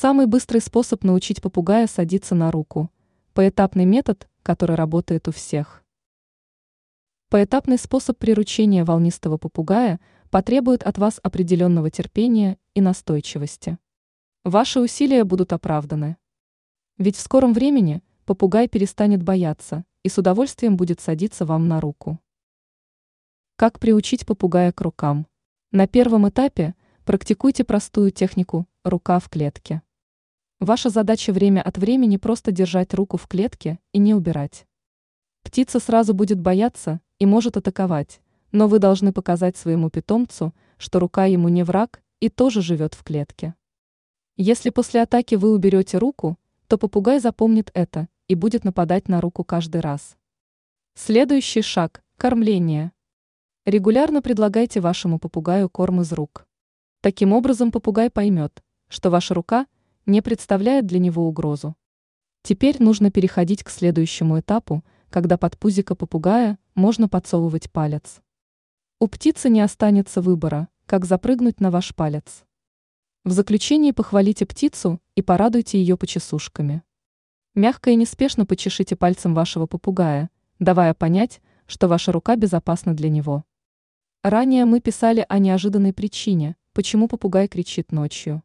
Самый быстрый способ научить попугая садиться на руку. Поэтапный метод, который работает у всех. Поэтапный способ приручения волнистого попугая потребует от вас определенного терпения и настойчивости. Ваши усилия будут оправданы. Ведь в скором времени попугай перестанет бояться и с удовольствием будет садиться вам на руку. Как приучить попугая к рукам? На первом этапе практикуйте простую технику «рука в клетке». Ваша задача время от времени просто держать руку в клетке и не убирать. Птица сразу будет бояться и может атаковать, но вы должны показать своему питомцу, что рука ему не враг и тоже живет в клетке. Если после атаки вы уберете руку, то попугай запомнит это и будет нападать на руку каждый раз. Следующий шаг – кормление. Регулярно предлагайте вашему попугаю корм из рук. Таким образом попугай поймет, что ваша рука – не представляет для него угрозу. Теперь нужно переходить к следующему этапу, когда под пузико попугая можно подсовывать палец. У птицы не останется выбора, как запрыгнуть на ваш палец. В заключении похвалите птицу и порадуйте ее почесушками. Мягко и неспешно почешите пальцем вашего попугая, давая понять, что ваша рука безопасна для него. Ранее мы писали о неожиданной причине, почему попугай кричит ночью.